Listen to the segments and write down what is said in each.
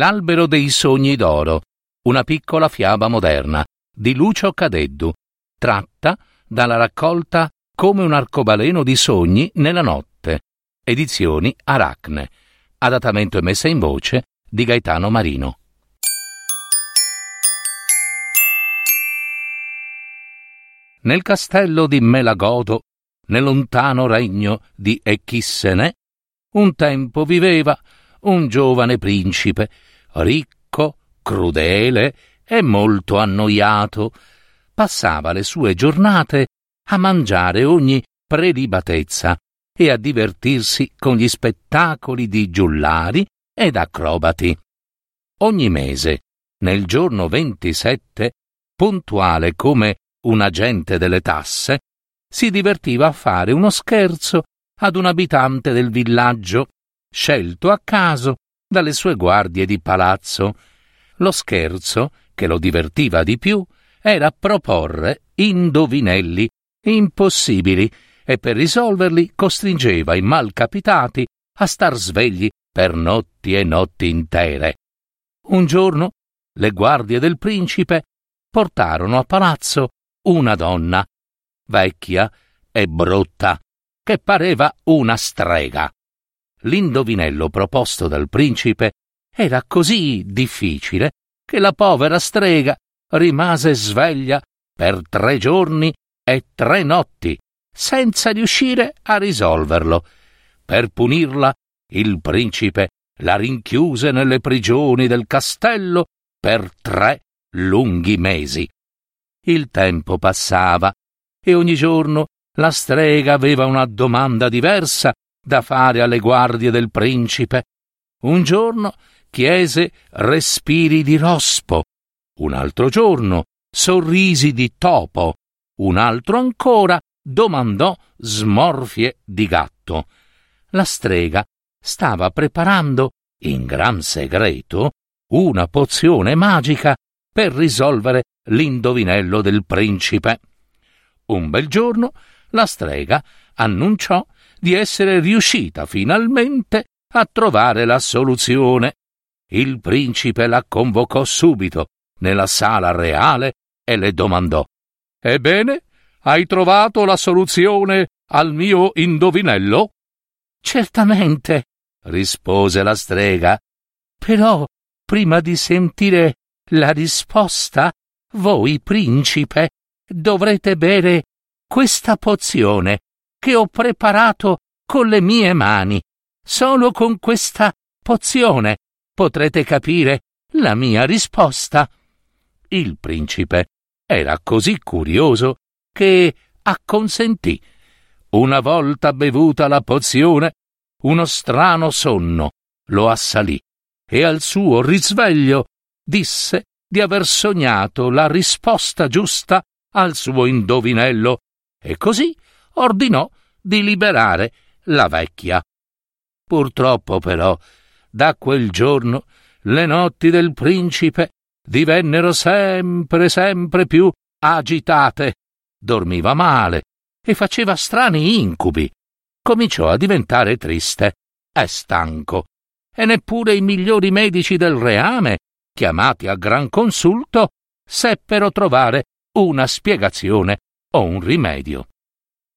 L'albero dei sogni d'oro, una piccola fiaba moderna di Lucio Cadeddu, tratta dalla raccolta Come un arcobaleno di sogni nella notte, edizioni Aracne, adattamento e messa in voce di Gaetano Marino. Nel castello di Melagodo, nel lontano regno di Echissene, un tempo viveva un giovane principe, ricco, crudele e molto annoiato. Passava le sue giornate a mangiare ogni prelibatezza e a divertirsi con gli spettacoli di giullari ed acrobati. Ogni mese, nel giorno 27, puntuale come un agente delle tasse, si divertiva a fare uno scherzo ad un abitante del villaggio, scelto a caso dalle sue guardie di palazzo. Lo scherzo, che lo divertiva di più, era proporre indovinelli impossibili e per risolverli costringeva i malcapitati a star svegli per notti e notti intere. Un giorno le guardie del principe portarono a palazzo una donna, vecchia e brutta, che pareva una strega. L'indovinello proposto dal principe era così difficile che la povera strega rimase sveglia per tre giorni e tre notti, senza riuscire a risolverlo. Per punirla, il principe la rinchiuse nelle prigioni del castello per tre lunghi mesi. Il tempo passava e ogni giorno la strega aveva una domanda diversa da fare alle guardie del principe. Un giorno chiese respiri di rospo, un altro giorno sorrisi di topo, un altro ancora domandò smorfie di gatto. La strega stava preparando, in gran segreto, una pozione magica per risolvere l'indovinello del principe. Un bel giorno la strega annunciò di essere riuscita finalmente a trovare la soluzione. Il principe la convocò subito nella sala reale e le domandò Ebbene, hai trovato la soluzione al mio indovinello? Certamente, rispose la strega. Però, prima di sentire la risposta, voi, principe, dovrete bere questa pozione che ho preparato con le mie mani. Solo con questa pozione potrete capire la mia risposta. Il principe era così curioso che acconsentì. Una volta bevuta la pozione, uno strano sonno lo assalì e al suo risveglio disse di aver sognato la risposta giusta al suo indovinello e così ordinò di liberare la vecchia. Purtroppo però, da quel giorno, le notti del principe divennero sempre, sempre più agitate. Dormiva male e faceva strani incubi. Cominciò a diventare triste e stanco. E neppure i migliori medici del reame, chiamati a gran consulto, seppero trovare una spiegazione o un rimedio.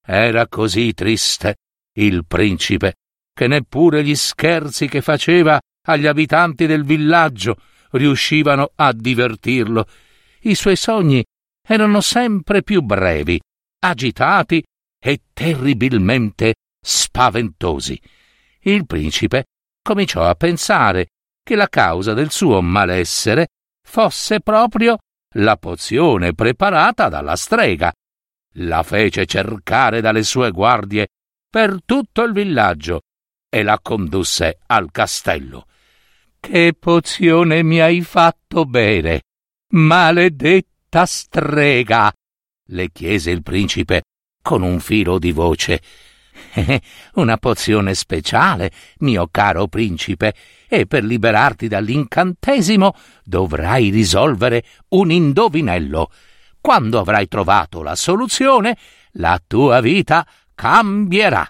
Era così triste il principe che neppure gli scherzi che faceva agli abitanti del villaggio riuscivano a divertirlo. I suoi sogni erano sempre più brevi, agitati e terribilmente spaventosi. Il principe cominciò a pensare che la causa del suo malessere fosse proprio la pozione preparata dalla strega la fece cercare dalle sue guardie per tutto il villaggio e la condusse al castello. Che pozione mi hai fatto bere? Maledetta strega! le chiese il principe con un filo di voce. Una pozione speciale, mio caro principe, e per liberarti dall'incantesimo dovrai risolvere un indovinello. Quando avrai trovato la soluzione, la tua vita cambierà.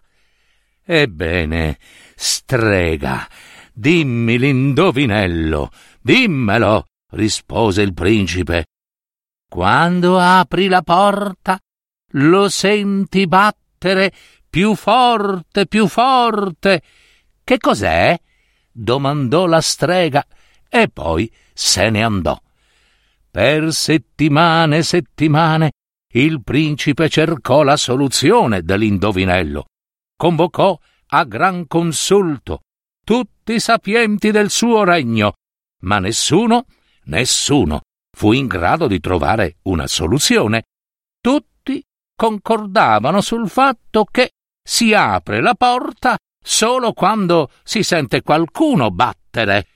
Ebbene, strega, dimmi l'indovinello, dimmelo, rispose il principe. Quando apri la porta, lo senti battere più forte, più forte. Che cos'è? domandò la strega e poi se ne andò. Per settimane e settimane il principe cercò la soluzione dell'indovinello. Convocò a gran consulto tutti i sapienti del suo regno, ma nessuno, nessuno fu in grado di trovare una soluzione. Tutti concordavano sul fatto che si apre la porta solo quando si sente qualcuno battere.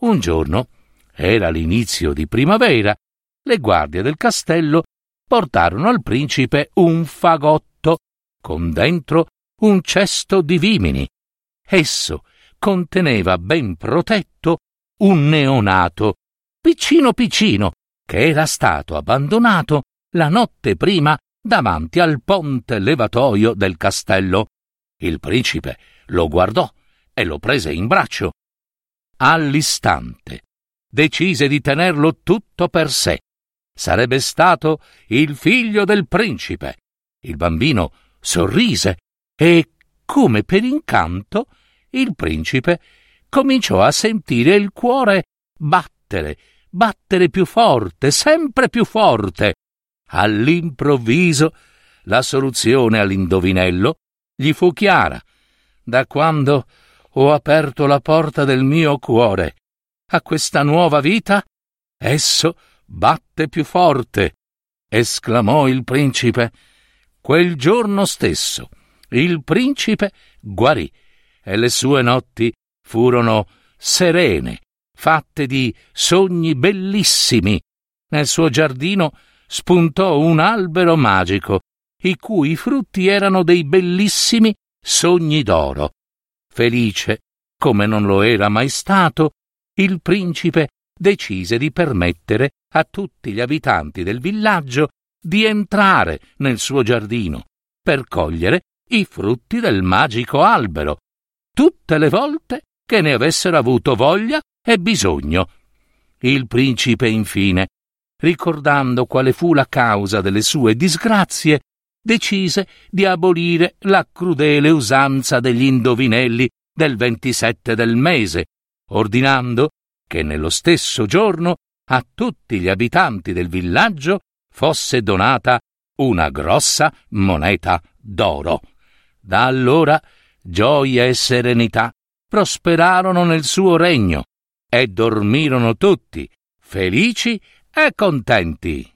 Un giorno, era l'inizio di primavera, le guardie del castello portarono al principe un fagotto con dentro un cesto di vimini. Esso conteneva ben protetto un neonato, piccino piccino, che era stato abbandonato la notte prima davanti al ponte levatoio del castello. Il principe lo guardò e lo prese in braccio. All'istante decise di tenerlo tutto per sé. Sarebbe stato il figlio del principe. Il bambino sorrise e, come per incanto, il principe cominciò a sentire il cuore battere, battere più forte, sempre più forte. All'improvviso la soluzione all'indovinello gli fu chiara da quando ho aperto la porta del mio cuore a questa nuova vita, esso batte più forte, esclamò il principe. Quel giorno stesso il principe guarì e le sue notti furono serene, fatte di sogni bellissimi. Nel suo giardino spuntò un albero magico, i cui frutti erano dei bellissimi sogni d'oro. Felice, come non lo era mai stato, il principe decise di permettere a tutti gli abitanti del villaggio di entrare nel suo giardino per cogliere i frutti del magico albero, tutte le volte che ne avessero avuto voglia e bisogno. Il principe, infine, ricordando quale fu la causa delle sue disgrazie, decise di abolire la crudele usanza degli indovinelli del 27 del mese, ordinando che nello stesso giorno a tutti gli abitanti del villaggio fosse donata una grossa moneta d'oro. Da allora gioia e serenità prosperarono nel suo regno e dormirono tutti felici e contenti.